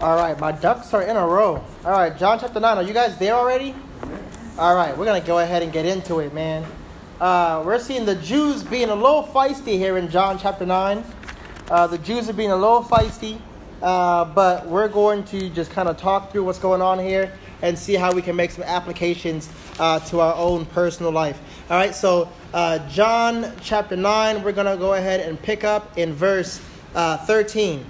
All right, my ducks are in a row. All right, John chapter 9. Are you guys there already? All right, we're going to go ahead and get into it, man. Uh, we're seeing the Jews being a little feisty here in John chapter 9. Uh, the Jews are being a little feisty, uh, but we're going to just kind of talk through what's going on here and see how we can make some applications uh, to our own personal life. All right, so uh, John chapter 9, we're going to go ahead and pick up in verse uh, 13.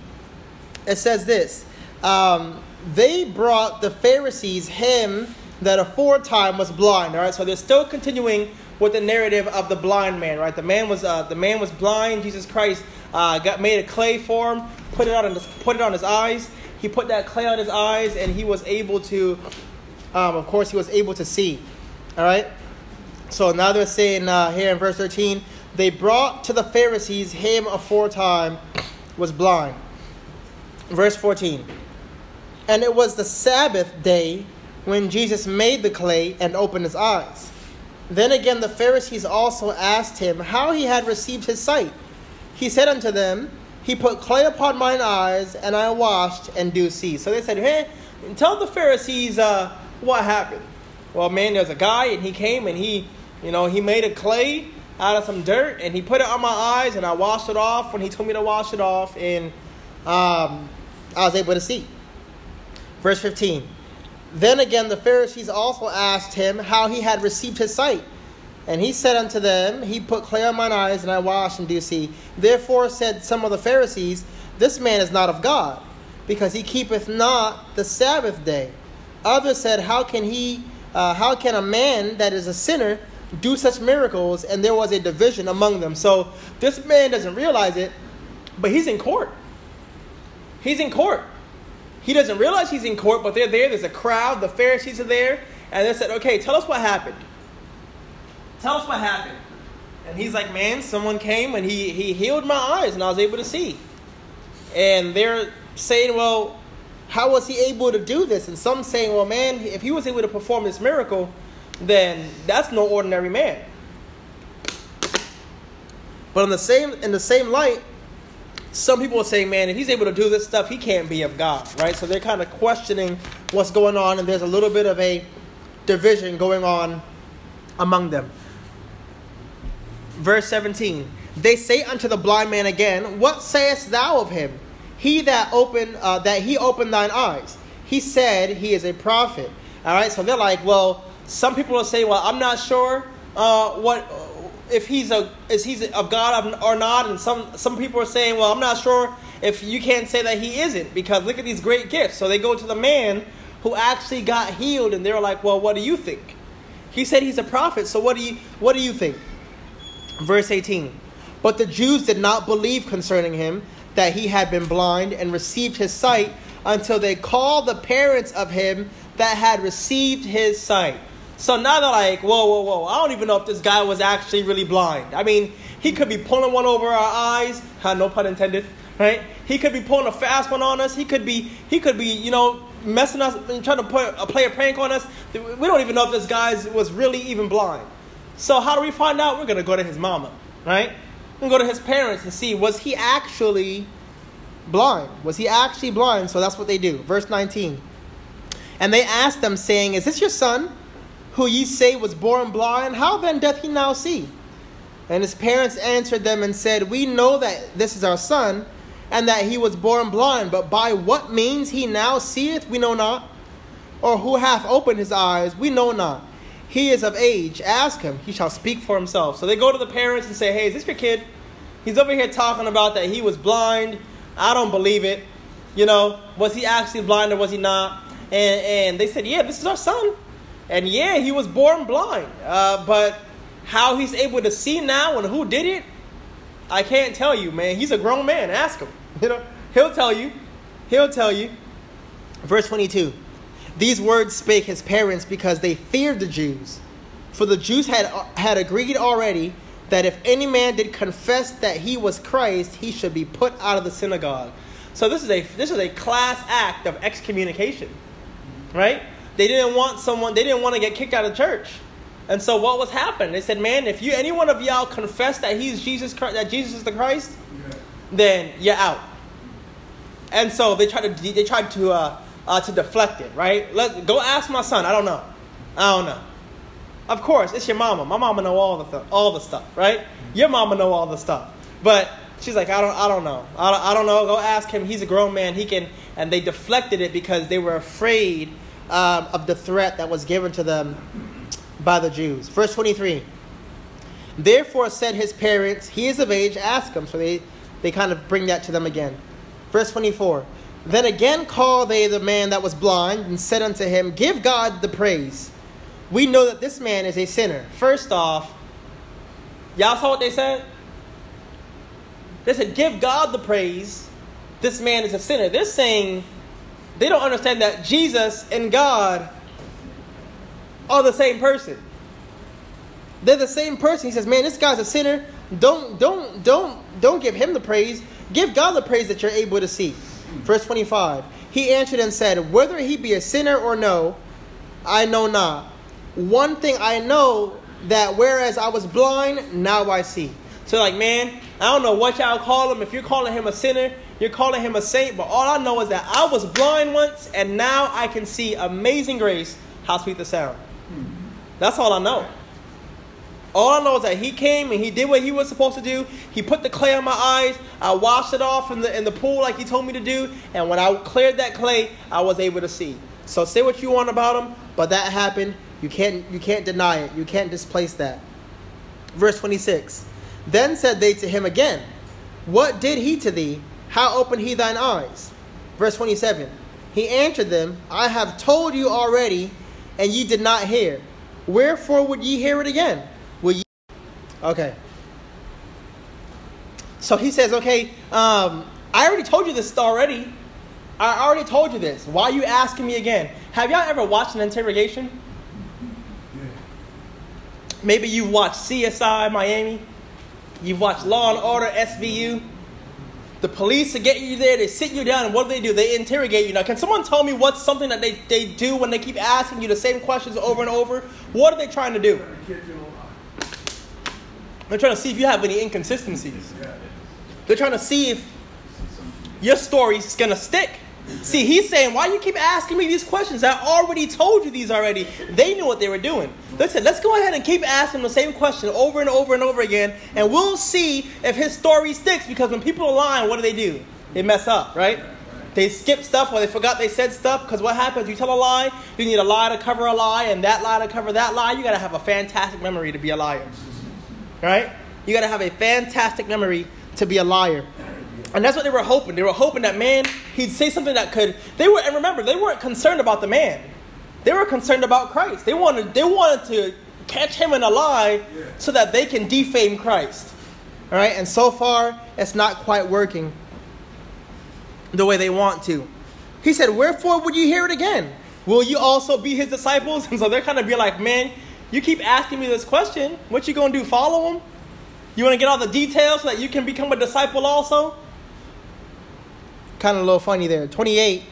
It says this um, They brought the Pharisees him that aforetime was blind. All right, so they're still continuing with the narrative of the blind man. Right, the man was uh, the man was blind. Jesus Christ uh, got made a clay form, put it on his, put it on his eyes. He put that clay on his eyes, and he was able to, um, of course, he was able to see. All right. So now they're saying uh, here in verse 13, they brought to the Pharisees him aforetime was blind. Verse 14. And it was the Sabbath day when Jesus made the clay and opened his eyes. Then again the Pharisees also asked him how he had received his sight. He said unto them, He put clay upon mine eyes, and I washed and do see. So they said, Hey, tell the Pharisees uh, what happened. Well, man, there's a guy, and he came and he, you know, he made a clay out of some dirt, and he put it on my eyes, and I washed it off when he told me to wash it off, and um, I was able to see. Verse 15. Then again, the Pharisees also asked him how he had received his sight. And he said unto them, He put clay on mine eyes, and I washed and do see. Therefore said some of the Pharisees, This man is not of God, because he keepeth not the Sabbath day. Others said, How can he, uh, how can a man that is a sinner do such miracles? And there was a division among them. So this man doesn't realize it, but he's in court. He's in court. He doesn't realize he's in court, but they're there. There's a crowd. The Pharisees are there. And they said, okay, tell us what happened. Tell us what happened. And he's like, man, someone came and he, he healed my eyes and I was able to see. And they're saying, well, how was he able to do this? And some saying, well, man, if he was able to perform this miracle, then that's no ordinary man. But in the same in the same light, some people are saying, man, if he's able to do this stuff, he can't be of God, right? So they're kind of questioning what's going on, and there's a little bit of a division going on among them. Verse 17 They say unto the blind man again, What sayest thou of him? He that opened uh, that he opened thine eyes. He said he is a prophet. All right, so they're like, well, some people are saying, well, I'm not sure uh, what if he's a is he's of God or not, and some some people are saying, well, I'm not sure if you can't say that he isn't because look at these great gifts. So they go to the man who actually got healed, and they're like, well, what do you think? He said he's a prophet. So what do you what do you think? Verse 18. But the Jews did not believe concerning him that he had been blind and received his sight until they called the parents of him that had received his sight. So now they're like, whoa, whoa, whoa. I don't even know if this guy was actually really blind. I mean, he could be pulling one over our eyes. no pun intended, right? He could be pulling a fast one on us. He could be, he could be, you know, messing us and trying to put, uh, play a prank on us. We don't even know if this guy was really even blind. So how do we find out? We're gonna go to his mama, right? We're gonna go to his parents and see was he actually blind? Was he actually blind? So that's what they do. Verse 19. And they asked them, saying, Is this your son? Who ye say was born blind, how then doth he now see? And his parents answered them and said, We know that this is our son, and that he was born blind, but by what means he now seeth, we know not. Or who hath opened his eyes, we know not. He is of age, ask him, he shall speak for himself. So they go to the parents and say, Hey, is this your kid? He's over here talking about that he was blind. I don't believe it. You know, was he actually blind or was he not? And, and they said, Yeah, this is our son. And yeah, he was born blind. Uh, but how he's able to see now and who did it, I can't tell you, man. He's a grown man. Ask him. You know, he'll tell you. He'll tell you. Verse 22. These words spake his parents because they feared the Jews. For the Jews had, had agreed already that if any man did confess that he was Christ, he should be put out of the synagogue. So this is a this is a class act of excommunication. Right? They didn't want someone, they didn't want to get kicked out of church. And so what was happening? They said, man, if you any one of y'all confess that he's Jesus Christ, that Jesus is the Christ, yeah. then you're out. and so they tried to they tried to uh, uh, to deflect it, right? Let go ask my son. I don't know. I don't know. Of course, it's your mama. My mama know all the th- all the stuff, right? Your mama know all the stuff, but she's like, I don't, I don't know. I don't, I don't know. Go ask him. He's a grown man. He can. And they deflected it because they were afraid um, of the threat that was given to them by the Jews. Verse twenty three. Therefore said his parents, He is of age. Ask him. So they they kind of bring that to them again. Verse twenty four. Then again called they the man that was blind and said unto him, Give God the praise. We know that this man is a sinner. First off, y'all saw what they said? They said, Give God the praise. This man is a sinner. They're saying they don't understand that Jesus and God are the same person. They're the same person. He says, Man, this guy's a sinner. Don't don't don't don't give him the praise. Give God the praise that you're able to see. Verse 25. He answered and said, Whether he be a sinner or no, I know not. One thing I know that whereas I was blind, now I see. So, like, man, I don't know what y'all call him. If you're calling him a sinner, you're calling him a saint. But all I know is that I was blind once, and now I can see amazing grace. How sweet the sound. That's all I know. All I know is that he came and he did what he was supposed to do. He put the clay on my eyes. I washed it off in the in the pool like he told me to do. And when I cleared that clay, I was able to see. So say what you want about him, but that happened. You can't you can't deny it. You can't displace that. Verse 26. Then said they to him again, What did he to thee? How opened he thine eyes? Verse 27. He answered them, I have told you already, and ye did not hear. Wherefore would ye hear it again? Will ye? Okay. So he says, okay, um, I already told you this already. I already told you this. Why are you asking me again? Have y'all ever watched an interrogation? Maybe you've watched CSI Miami. You've watched Law and Order SVU. The police are getting you there, they sit you down, and what do they do? They interrogate you. Now, can someone tell me what's something that they, they do when they keep asking you the same questions over and over? What are they trying to do? They're trying to see if you have any inconsistencies. They're trying to see if your story's gonna stick. See, he's saying, why you keep asking me these questions? I already told you these already. They knew what they were doing. Said, let's go ahead and keep asking the same question over and over and over again, and we'll see if his story sticks. Because when people are lying, what do they do? They mess up, right? They skip stuff or they forgot they said stuff. Because what happens? You tell a lie, you need a lie to cover a lie, and that lie to cover that lie. You got to have a fantastic memory to be a liar, right? You got to have a fantastic memory to be a liar. And that's what they were hoping. They were hoping that man, he'd say something that could. They were, and remember, they weren't concerned about the man. They were concerned about Christ. They wanted, they wanted to catch him in a lie so that they can defame Christ. All right, and so far it's not quite working the way they want to. He said, "Wherefore would you hear it again? Will you also be his disciples?" And so they're kind of be like, "Man, you keep asking me this question. What you gonna do? Follow him? You want to get all the details so that you can become a disciple also?" Kind of a little funny there. 28.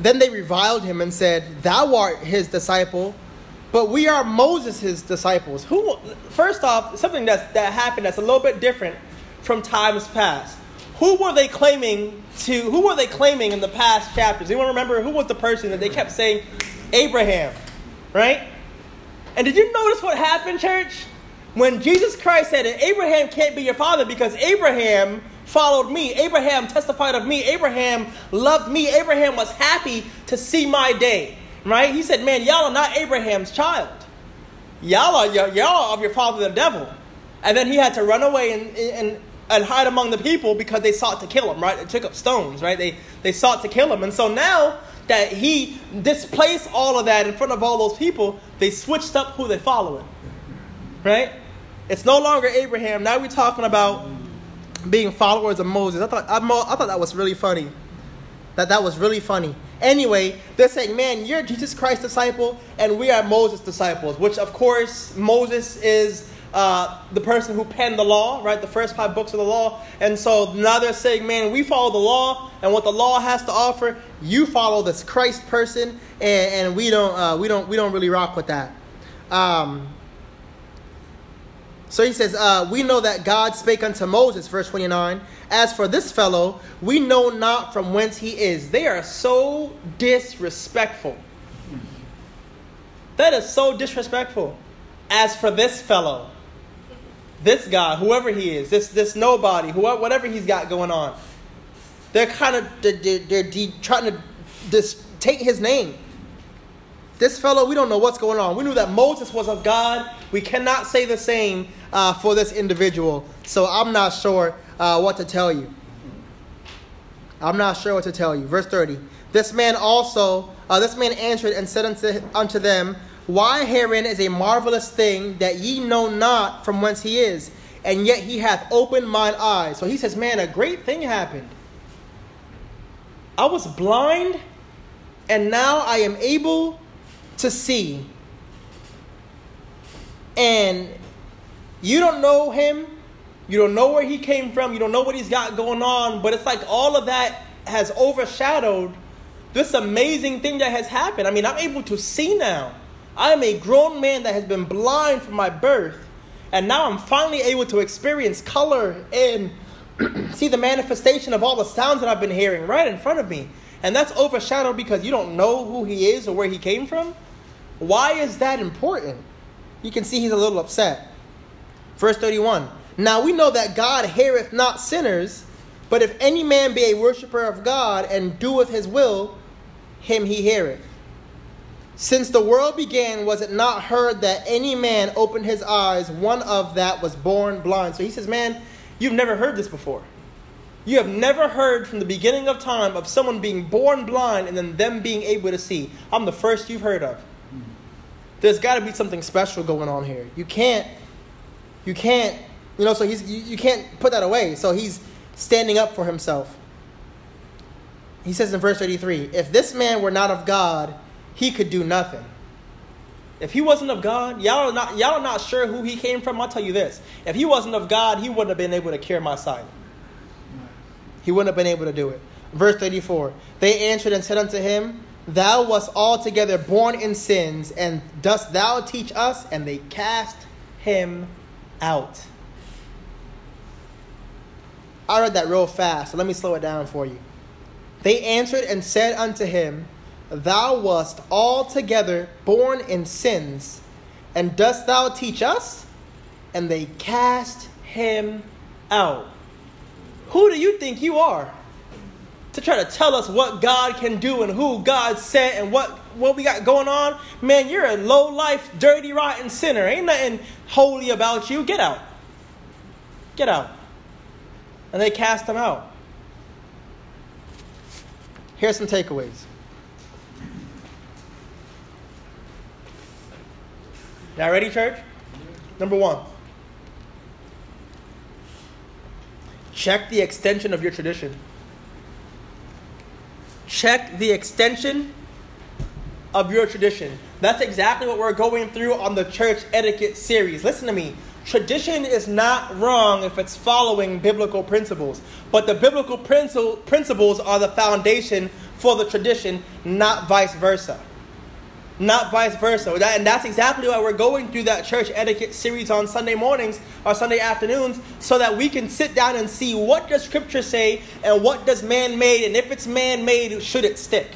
Then they reviled him and said, Thou art his disciple, but we are Moses' disciples. Who first off, something that's that happened that's a little bit different from times past. Who were they claiming to who were they claiming in the past chapters? Anyone remember who was the person that they kept saying? Abraham. Right? And did you notice what happened, church? When Jesus Christ said that Abraham can't be your father because Abraham followed me. Abraham testified of me. Abraham loved me. Abraham was happy to see my day. Right? He said, Man, y'all are not Abraham's child. Y'all are, y'all are of your father the devil. And then he had to run away and, and, and hide among the people because they sought to kill him, right? They took up stones, right? They, they sought to kill him. And so now that he displaced all of that in front of all those people, they switched up who they following. Right? It's no longer Abraham. Now we're talking about being followers of Moses. I thought I, I thought that was really funny. That that was really funny. Anyway, they're saying, "Man, you're Jesus Christ's disciple, and we are Moses' disciples." Which, of course, Moses is uh, the person who penned the law, right? The first five books of the law. And so now they're saying, "Man, we follow the law, and what the law has to offer, you follow this Christ person, and, and we don't, uh, we don't, we don't really rock with that." Um, So he says, uh, We know that God spake unto Moses, verse 29. As for this fellow, we know not from whence he is. They are so disrespectful. That is so disrespectful. As for this fellow, this guy, whoever he is, this, this nobody, whatever he's got going on, they're kind of they're, they're, they're trying to just take his name. This fellow, we don't know what's going on. We knew that Moses was of God. We cannot say the same uh, for this individual. So I'm not sure uh, what to tell you. I'm not sure what to tell you. Verse 30. This man also, uh, this man answered and said unto, unto them, Why herein is a marvelous thing that ye know not from whence he is, and yet he hath opened mine eyes. So he says, Man, a great thing happened. I was blind, and now I am able to see. And you don't know him, you don't know where he came from, you don't know what he's got going on, but it's like all of that has overshadowed this amazing thing that has happened. I mean, I'm able to see now. I am a grown man that has been blind from my birth, and now I'm finally able to experience color and see the manifestation of all the sounds that I've been hearing right in front of me. And that's overshadowed because you don't know who he is or where he came from. Why is that important? You can see he's a little upset. Verse 31 Now we know that God heareth not sinners, but if any man be a worshiper of God and doeth his will, him he heareth. Since the world began, was it not heard that any man opened his eyes, one of that was born blind? So he says, Man, you've never heard this before. You have never heard from the beginning of time of someone being born blind and then them being able to see. I'm the first you've heard of. There's got to be something special going on here. You can't, you can't, you know. So he's you, you can't put that away. So he's standing up for himself. He says in verse 33 if this man were not of God, he could do nothing. If he wasn't of God, y'all are not y'all are not sure who he came from. I'll tell you this: if he wasn't of God, he wouldn't have been able to cure my sight. He wouldn't have been able to do it. Verse 34 They answered and said unto him, Thou wast altogether born in sins, and dost thou teach us? And they cast him out. I read that real fast, so let me slow it down for you. They answered and said unto him, Thou wast altogether born in sins, and dost thou teach us? And they cast him out. Who do you think you are? To try to tell us what God can do and who God sent and what, what we got going on? Man, you're a low life, dirty, rotten sinner. Ain't nothing holy about you. Get out. Get out. And they cast him out. Here's some takeaways. Y'all ready, church? Number one. Check the extension of your tradition. Check the extension of your tradition. That's exactly what we're going through on the church etiquette series. Listen to me. Tradition is not wrong if it's following biblical principles, but the biblical principles are the foundation for the tradition, not vice versa not vice versa. That, and that's exactly why we're going through that church etiquette series on Sunday mornings or Sunday afternoons, so that we can sit down and see what does Scripture say and what does man made, and if it's man made, should it stick?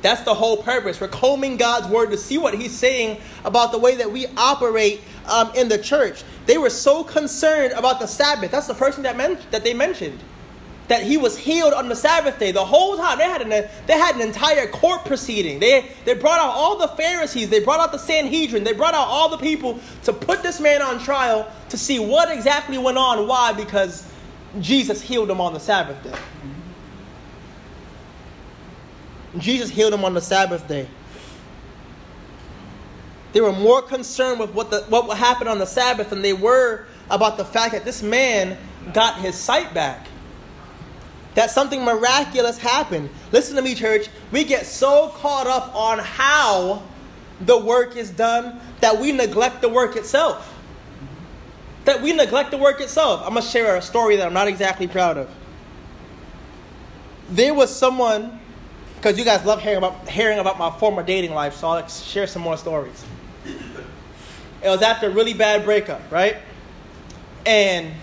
That's the whole purpose. We're combing God's word to see what He's saying about the way that we operate um, in the church. They were so concerned about the Sabbath. That's the first thing that, men- that they mentioned that he was healed on the Sabbath day. The whole time they had an, they had an entire court proceeding. They, they brought out all the Pharisees, they brought out the Sanhedrin, they brought out all the people to put this man on trial to see what exactly went on. Why? Because Jesus healed him on the Sabbath day. Jesus healed him on the Sabbath day. They were more concerned with what, the, what would happen on the Sabbath than they were about the fact that this man got his sight back that something miraculous happened. Listen to me, church. We get so caught up on how the work is done that we neglect the work itself. That we neglect the work itself. I'm going to share a story that I'm not exactly proud of. There was someone, because you guys love hearing about, hearing about my former dating life, so I'll share some more stories. It was after a really bad breakup, right? and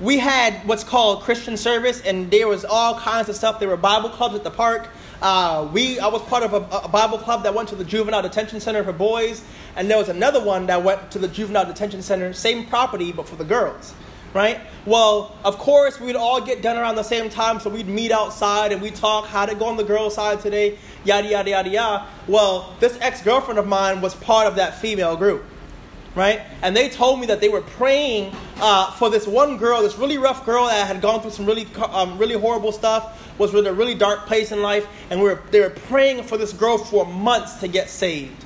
we had what's called Christian service, and there was all kinds of stuff. There were Bible clubs at the park. Uh, we, I was part of a, a, Bible club that went to the juvenile detention center for boys, and there was another one that went to the juvenile detention center, same property but for the girls, right? Well, of course, we'd all get done around the same time, so we'd meet outside and we'd talk how to go on the girls' side today, yada yada yada yada. Well, this ex girlfriend of mine was part of that female group right? And they told me that they were praying uh, for this one girl, this really rough girl that had gone through some really, um, really horrible stuff, was in a really dark place in life, and we were, they were praying for this girl for months to get saved.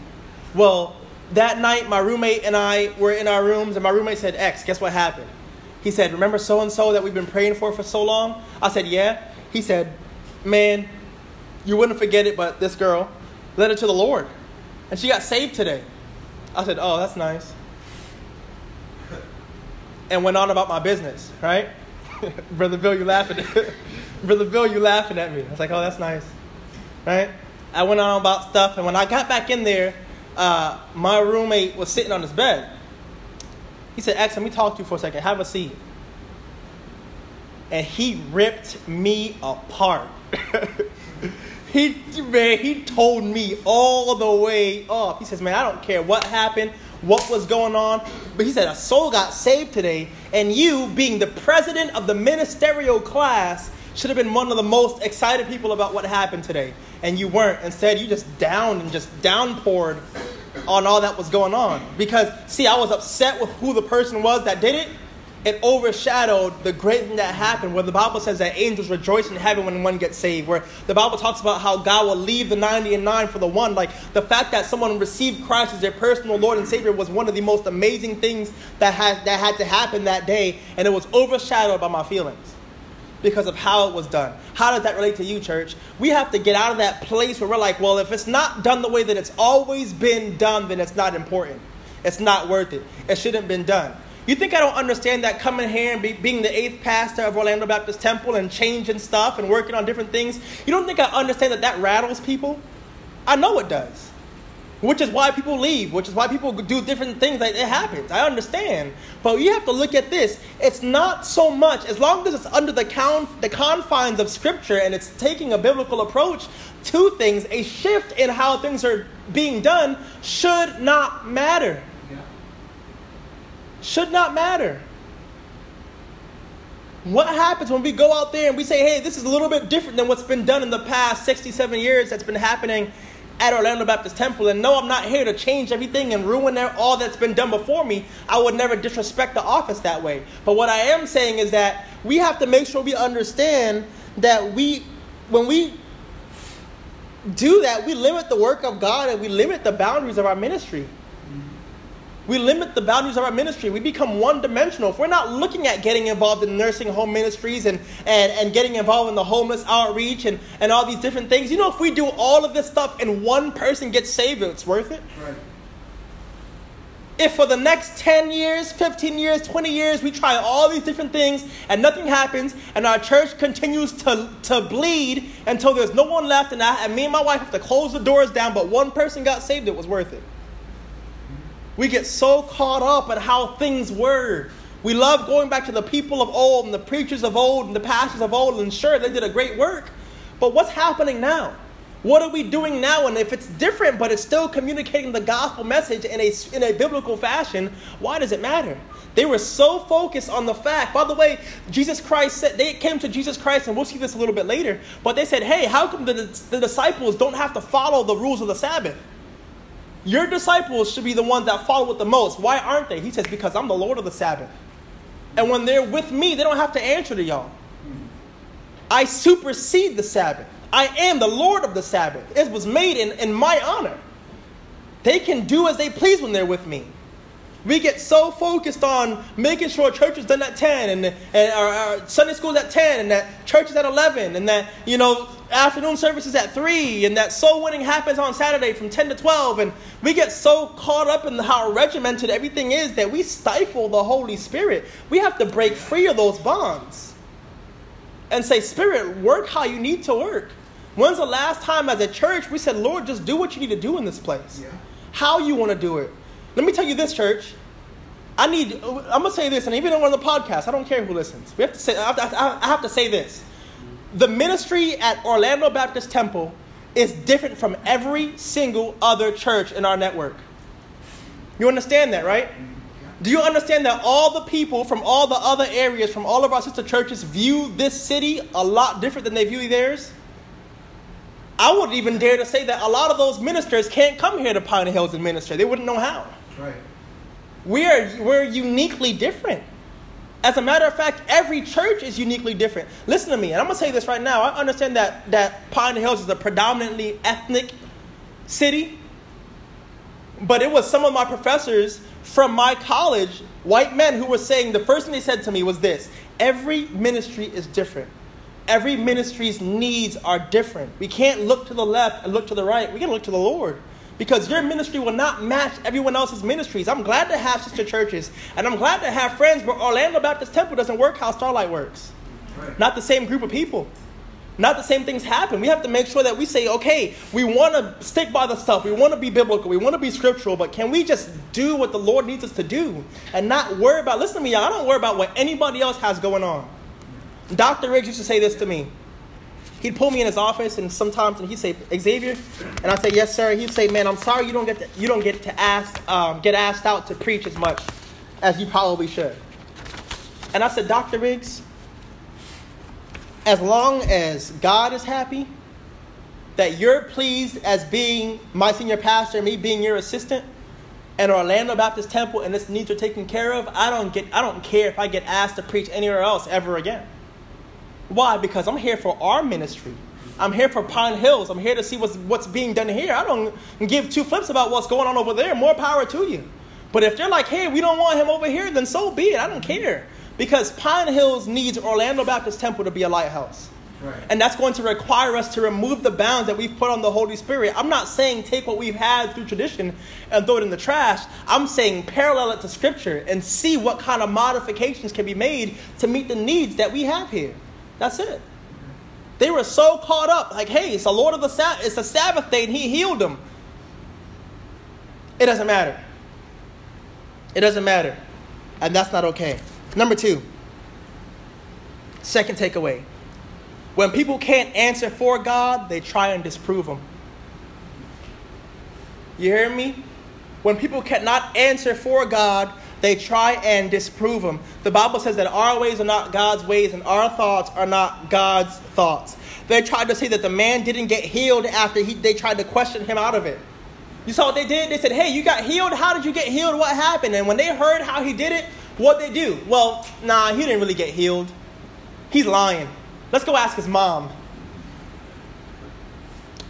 Well, that night, my roommate and I were in our rooms, and my roommate said, X, guess what happened? He said, Remember so and so that we've been praying for for so long? I said, Yeah. He said, Man, you wouldn't forget it, but this girl led her to the Lord, and she got saved today. I said, Oh, that's nice. And went on about my business, right? Brother Bill, you laughing. Brother Bill, you laughing at me. I was like, Oh, that's nice. Right? I went on about stuff, and when I got back in there, uh, my roommate was sitting on his bed. He said, X, let me talk to you for a second. Have a seat. And he ripped me apart. He man, he told me all the way up. He says, "Man, I don't care what happened, what was going on, but he said a soul got saved today, and you, being the president of the ministerial class, should have been one of the most excited people about what happened today, and you weren't. Instead, you just downed and just downpoured on all that was going on. Because see, I was upset with who the person was that did it, it overshadowed the great thing that happened where the Bible says that angels rejoice in heaven when one gets saved, where the Bible talks about how God will leave the 90 and 9 for the one. Like the fact that someone received Christ as their personal Lord and Savior was one of the most amazing things that had, that had to happen that day, and it was overshadowed by my feelings because of how it was done. How does that relate to you, church? We have to get out of that place where we're like, well, if it's not done the way that it's always been done, then it's not important. It's not worth it. It shouldn't have been done. You think I don't understand that coming here and be, being the eighth pastor of Orlando Baptist Temple and changing stuff and working on different things? You don't think I understand that that rattles people? I know it does. Which is why people leave, which is why people do different things. Like it happens. I understand. But you have to look at this. It's not so much, as long as it's under the, count, the confines of Scripture and it's taking a biblical approach to things, a shift in how things are being done should not matter should not matter. What happens when we go out there and we say, hey, this is a little bit different than what's been done in the past 67 years that's been happening at Orlando Baptist Temple? And no, I'm not here to change everything and ruin all that's been done before me. I would never disrespect the office that way. But what I am saying is that we have to make sure we understand that we, when we do that, we limit the work of God and we limit the boundaries of our ministry. We limit the boundaries of our ministry. We become one dimensional. If we're not looking at getting involved in nursing home ministries and, and, and getting involved in the homeless outreach and, and all these different things, you know, if we do all of this stuff and one person gets saved, it's worth it. Right. If for the next 10 years, 15 years, 20 years, we try all these different things and nothing happens and our church continues to, to bleed until there's no one left and, I, and me and my wife have to close the doors down, but one person got saved, it was worth it. We get so caught up in how things were. We love going back to the people of old and the preachers of old and the pastors of old, and sure, they did a great work. But what's happening now? What are we doing now? And if it's different, but it's still communicating the gospel message in a, in a biblical fashion, why does it matter? They were so focused on the fact. By the way, Jesus Christ said, they came to Jesus Christ, and we'll see this a little bit later, but they said, hey, how come the, the disciples don't have to follow the rules of the Sabbath? Your disciples should be the ones that follow it the most. Why aren't they? He says, Because I'm the Lord of the Sabbath. And when they're with me, they don't have to answer to y'all. I supersede the Sabbath. I am the Lord of the Sabbath. It was made in, in my honor. They can do as they please when they're with me. We get so focused on making sure church is done at 10 and, and our, our Sunday school is at 10 and that church is at 11 and that, you know, afternoon services at 3 and that soul winning happens on Saturday from 10 to 12. And we get so caught up in how regimented everything is that we stifle the Holy Spirit. We have to break free of those bonds and say, Spirit, work how you need to work. When's the last time as a church we said, Lord, just do what you need to do in this place? Yeah. How you want to do it. Let me tell you this, church. I need, I'm going to say this, and even on the podcast, I don't care who listens. We have to say, I have to, I have to say this. The ministry at Orlando Baptist Temple is different from every single other church in our network. You understand that, right? Do you understand that all the people from all the other areas, from all of our sister churches, view this city a lot different than they view theirs? I wouldn't even dare to say that a lot of those ministers can't come here to Pine Hills and minister. They wouldn't know how. Right. We are, we're uniquely different. As a matter of fact, every church is uniquely different. Listen to me, and I'm to say this right now. I understand that, that Pine Hills is a predominantly ethnic city, but it was some of my professors from my college, white men, who were saying the first thing they said to me was this every ministry is different. Every ministry's needs are different. We can't look to the left and look to the right. We can look to the Lord because your ministry will not match everyone else's ministries. I'm glad to have sister churches, and I'm glad to have friends, but Orlando Baptist Temple doesn't work how Starlight works. Right. Not the same group of people. Not the same things happen. We have to make sure that we say, okay, we want to stick by the stuff. We want to be biblical. We want to be scriptural, but can we just do what the Lord needs us to do and not worry about, listen to me, y'all, I don't worry about what anybody else has going on. Dr. Riggs used to say this to me he'd pull me in his office and sometimes and he'd say xavier and i'd say yes sir. He'd say man i'm sorry you don't get to, you don't get to ask um, get asked out to preach as much as you probably should. And i said dr riggs as long as god is happy that you're pleased as being my senior pastor me being your assistant and orlando baptist temple and its needs are taken care of i don't get i don't care if i get asked to preach anywhere else ever again why? Because I'm here for our ministry. I'm here for Pine Hills. I'm here to see what's, what's being done here. I don't give two flips about what's going on over there. More power to you. But if they're like, hey, we don't want him over here, then so be it. I don't care. Because Pine Hills needs Orlando Baptist Temple to be a lighthouse. Right. And that's going to require us to remove the bounds that we've put on the Holy Spirit. I'm not saying take what we've had through tradition and throw it in the trash. I'm saying parallel it to Scripture and see what kind of modifications can be made to meet the needs that we have here. That's it. They were so caught up, like, hey, it's the Lord of the Sabbath, it's the Sabbath day, and He healed them. It doesn't matter. It doesn't matter. And that's not okay. Number two, second takeaway. When people can't answer for God, they try and disprove Him. You hear me? When people cannot answer for God, they try and disprove him. The Bible says that our ways are not God's ways and our thoughts are not God's thoughts. They tried to say that the man didn't get healed after he, they tried to question him out of it. You saw what they did? They said, Hey, you got healed? How did you get healed? What happened? And when they heard how he did it, what they do? Well, nah, he didn't really get healed. He's lying. Let's go ask his mom.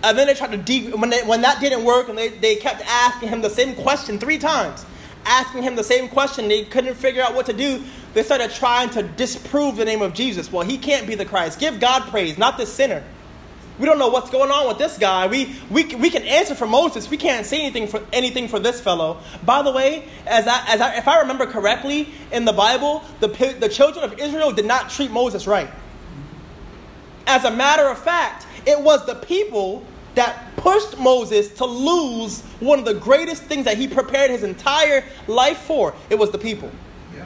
And then they tried to, de- when, they, when that didn't work, and they, they kept asking him the same question three times asking him the same question. They couldn't figure out what to do. They started trying to disprove the name of Jesus. Well, he can't be the Christ. Give God praise, not the sinner. We don't know what's going on with this guy. We, we, we can answer for Moses. We can't say anything for, anything for this fellow. By the way, as I, as I, if I remember correctly, in the Bible, the, the children of Israel did not treat Moses right. As a matter of fact, it was the people that pushed Moses to lose one of the greatest things that he prepared his entire life for. It was the people. Yeah.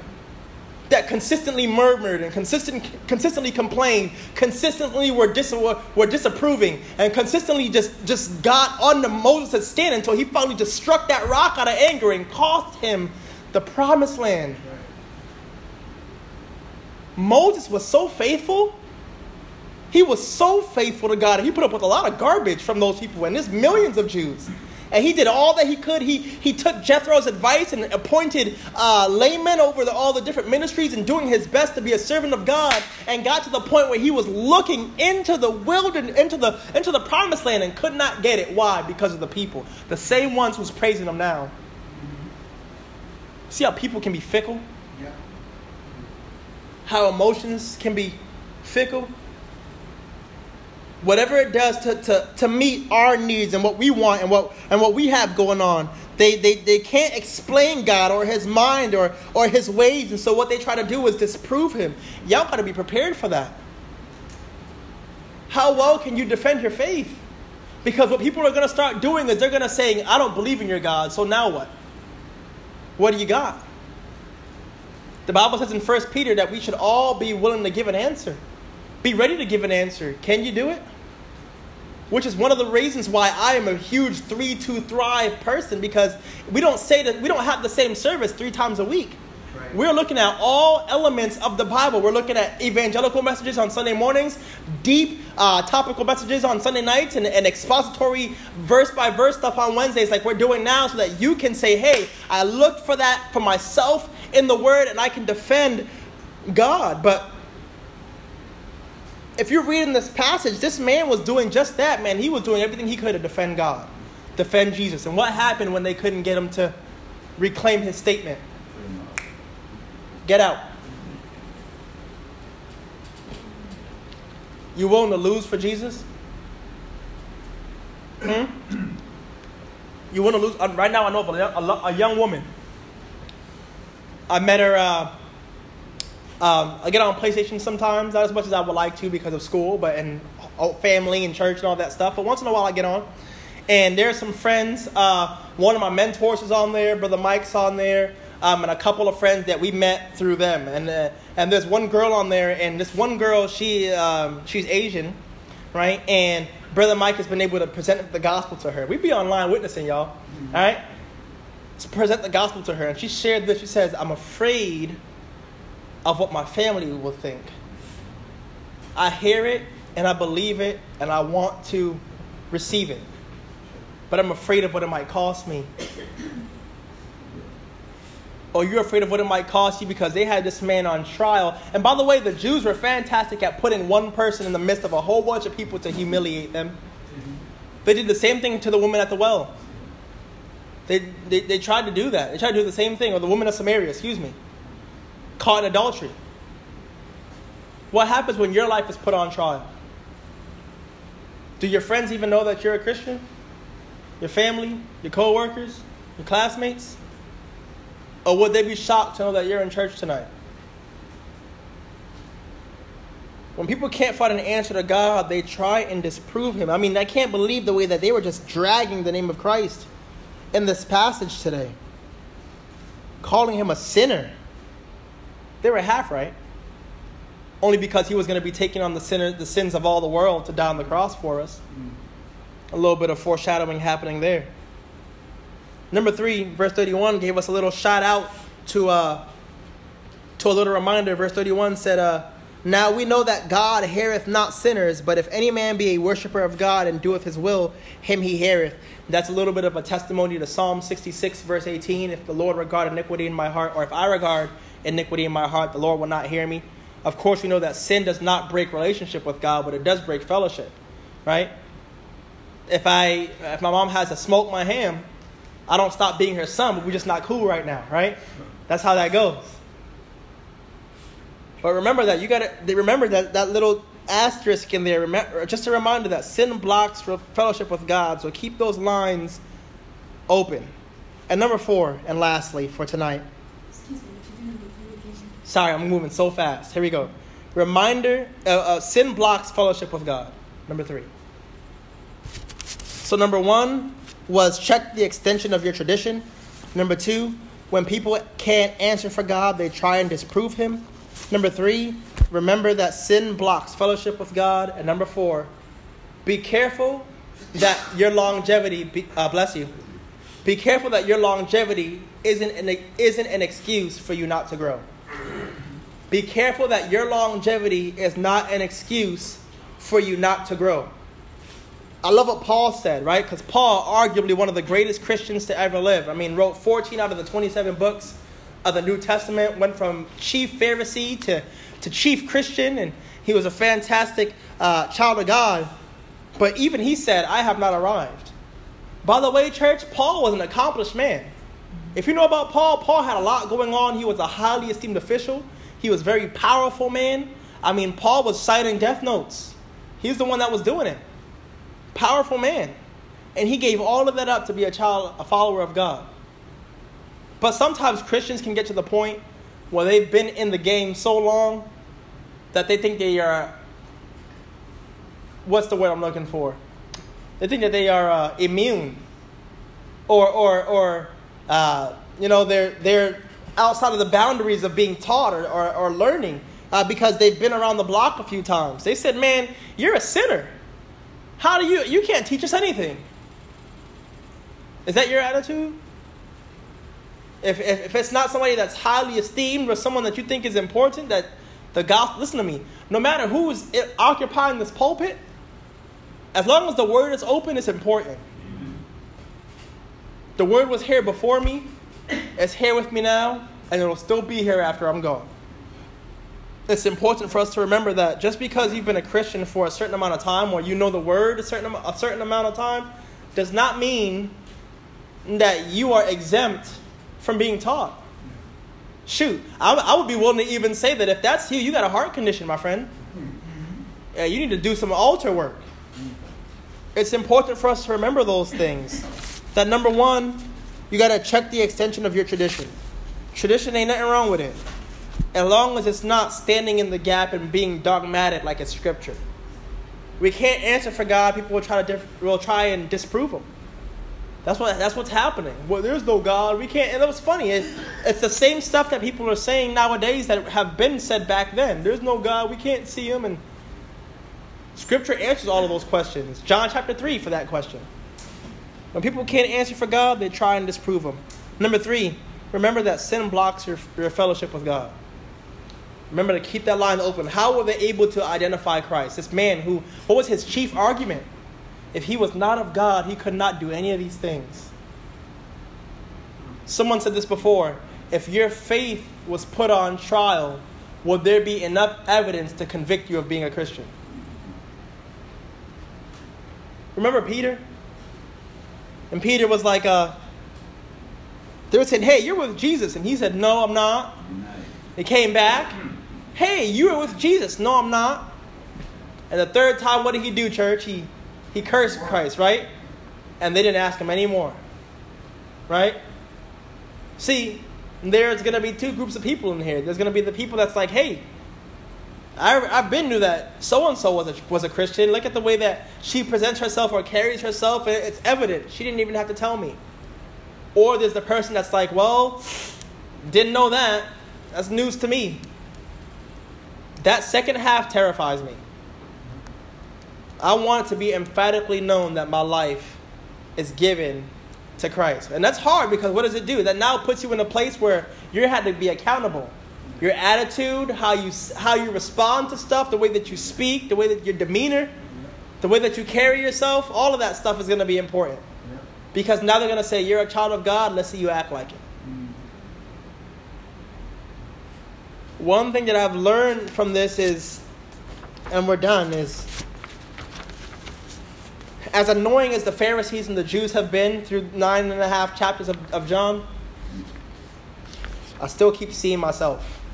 That consistently murmured and consistent, consistently complained, consistently were, dis, were, disapproving, and consistently just, just got under Moses' skin until he finally just struck that rock out of anger and cost him the promised land. Right. Moses was so faithful he was so faithful to God. He put up with a lot of garbage from those people, and there's millions of Jews. And he did all that he could. He, he took Jethro's advice and appointed uh, laymen over the, all the different ministries and doing his best to be a servant of God. And got to the point where he was looking into the wilderness, into the, into the promised land and could not get it. Why? Because of the people. The same ones who's praising him now. See how people can be fickle? Yeah. How emotions can be fickle? Whatever it does to, to, to meet our needs and what we want and what, and what we have going on. They, they, they can't explain God or his mind or, or his ways. And so what they try to do is disprove him. Y'all got to be prepared for that. How well can you defend your faith? Because what people are going to start doing is they're going to say, I don't believe in your God, so now what? What do you got? The Bible says in 1 Peter that we should all be willing to give an answer. Be ready to give an answer. Can you do it? Which is one of the reasons why I am a huge 3 2 Thrive person because we don't say that we don't have the same service three times a week. Right. We're looking at all elements of the Bible. We're looking at evangelical messages on Sunday mornings, deep uh, topical messages on Sunday nights, and, and expository verse by verse stuff on Wednesdays, like we're doing now, so that you can say, Hey, I looked for that for myself in the Word and I can defend God. But if you're reading this passage, this man was doing just that, man. He was doing everything he could to defend God, defend Jesus. And what happened when they couldn't get him to reclaim his statement? Get out. You willing to lose for Jesus? Hmm? You want to lose? Uh, right now, I know of a, young woman. I met her. Uh, um, I get on PlayStation sometimes, not as much as I would like to because of school, but and oh, family and church and all that stuff. But once in a while, I get on, and there's some friends. Uh, one of my mentors is on there, brother Mike's on there, um, and a couple of friends that we met through them. And uh, and there's one girl on there, and this one girl, she um, she's Asian, right? And brother Mike has been able to present the gospel to her. We be online witnessing, y'all, all right? To present the gospel to her, and she shared this. She says, "I'm afraid." Of what my family will think. I hear it and I believe it and I want to receive it. But I'm afraid of what it might cost me. Or you're afraid of what it might cost you because they had this man on trial. And by the way, the Jews were fantastic at putting one person in the midst of a whole bunch of people to humiliate them. They did the same thing to the woman at the well. They, they, they tried to do that. They tried to do the same thing, or the woman of Samaria, excuse me caught in adultery. What happens when your life is put on trial? Do your friends even know that you're a Christian? Your family, your co-workers, your classmates? Or would they be shocked to know that you're in church tonight? When people can't find an answer to God, they try and disprove Him. I mean, I can't believe the way that they were just dragging the name of Christ in this passage today, calling Him a sinner. They were half right. Only because he was going to be taking on the, sinner, the sins of all the world to die on the cross for us. A little bit of foreshadowing happening there. Number three, verse 31 gave us a little shout out to, uh, to a little reminder. Verse 31 said, uh, Now we know that God heareth not sinners, but if any man be a worshiper of God and doeth his will, him he heareth. That's a little bit of a testimony to Psalm 66, verse 18. If the Lord regard iniquity in my heart, or if I regard iniquity in my heart, the Lord will not hear me. Of course, we know that sin does not break relationship with God, but it does break fellowship, right? If I if my mom has to smoke my ham, I don't stop being her son, but we're just not cool right now, right? That's how that goes. But remember that you got to remember that that little asterisk in there. Remember, just a reminder that sin blocks fellowship with God. So keep those lines open. And number four, and lastly for tonight, Sorry, I'm moving so fast. Here we go. Reminder uh, uh, sin blocks fellowship with God. Number three. So, number one was check the extension of your tradition. Number two, when people can't answer for God, they try and disprove Him. Number three, remember that sin blocks fellowship with God. And number four, be careful that your longevity, be, uh, bless you, be careful that your longevity isn't an, isn't an excuse for you not to grow. Be careful that your longevity is not an excuse for you not to grow. I love what Paul said, right? Because Paul, arguably one of the greatest Christians to ever live, I mean, wrote 14 out of the 27 books of the New Testament, went from chief Pharisee to, to chief Christian, and he was a fantastic uh, child of God. But even he said, I have not arrived. By the way, church, Paul was an accomplished man. If you know about Paul, Paul had a lot going on. He was a highly esteemed official. He was very powerful, man. I mean, Paul was citing death notes. He's the one that was doing it. Powerful man. And he gave all of that up to be a child, a follower of God. But sometimes Christians can get to the point where they've been in the game so long that they think they are what's the word I'm looking for? They think that they are uh, immune, or or or uh, you know they're they're outside of the boundaries of being taught or, or, or learning uh, because they've been around the block a few times. They said, Man, you're a sinner. How do you, you can't teach us anything? Is that your attitude? If, if, if it's not somebody that's highly esteemed or someone that you think is important, that the gospel, listen to me, no matter who is occupying this pulpit, as long as the word is open, it's important. The word was here before me, it's here with me now, and it'll still be here after I'm gone. It's important for us to remember that just because you've been a Christian for a certain amount of time, or you know the word a certain, a certain amount of time, does not mean that you are exempt from being taught. Shoot, I, I would be willing to even say that if that's you, you got a heart condition, my friend. Yeah, you need to do some altar work. It's important for us to remember those things. That number one, you got to check the extension of your tradition. Tradition ain't nothing wrong with it, as long as it's not standing in the gap and being dogmatic like it's scripture. We can't answer for God. People will try to will try and disprove Him. That's what that's what's happening. Well, there's no God. We can't. And it was funny. It, it's the same stuff that people are saying nowadays that have been said back then. There's no God. We can't see Him. And Scripture answers all of those questions. John chapter three for that question. When people can't answer for God, they try and disprove Him. Number three, remember that sin blocks your, your fellowship with God. Remember to keep that line open. How were they able to identify Christ? This man who, what was his chief argument? If he was not of God, he could not do any of these things. Someone said this before if your faith was put on trial, would there be enough evidence to convict you of being a Christian? Remember Peter? And Peter was like, uh, they were saying, hey, you're with Jesus. And he said, no, I'm not. They came back. Hey, you were with Jesus. No, I'm not. And the third time, what did he do, church? He, he cursed Christ, right? And they didn't ask him anymore. Right? See, there's going to be two groups of people in here. There's going to be the people that's like, hey, I, I've been to that so and so was a, was a Christian. Look at the way that she presents herself or carries herself. It's evident. She didn't even have to tell me. Or there's the person that's like, well, didn't know that. That's news to me. That second half terrifies me. I want it to be emphatically known that my life is given to Christ. And that's hard because what does it do? That now puts you in a place where you had to be accountable your attitude, how you, how you respond to stuff, the way that you speak, the way that your demeanor, the way that you carry yourself, all of that stuff is going to be important. Because now they're going to say, You're a child of God, let's see you act like it. One thing that I've learned from this is, and we're done, is as annoying as the Pharisees and the Jews have been through nine and a half chapters of, of John, I still keep seeing myself.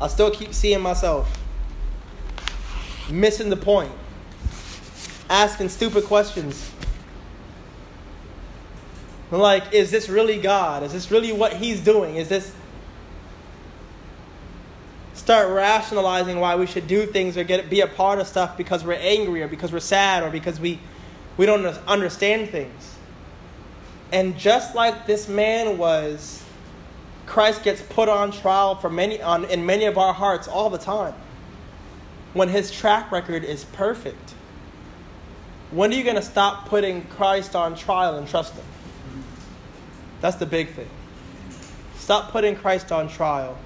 I still keep seeing myself missing the point, asking stupid questions. like, is this really God? Is this really what He's doing? Is this. Start rationalizing why we should do things or get be a part of stuff because we're angry or because we're sad or because we, we don't understand things. And just like this man was Christ gets put on trial for many, on, in many of our hearts all the time. When his track record is perfect. When are you going to stop putting Christ on trial and trust him? That's the big thing. Stop putting Christ on trial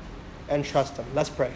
and trust him. Let's pray.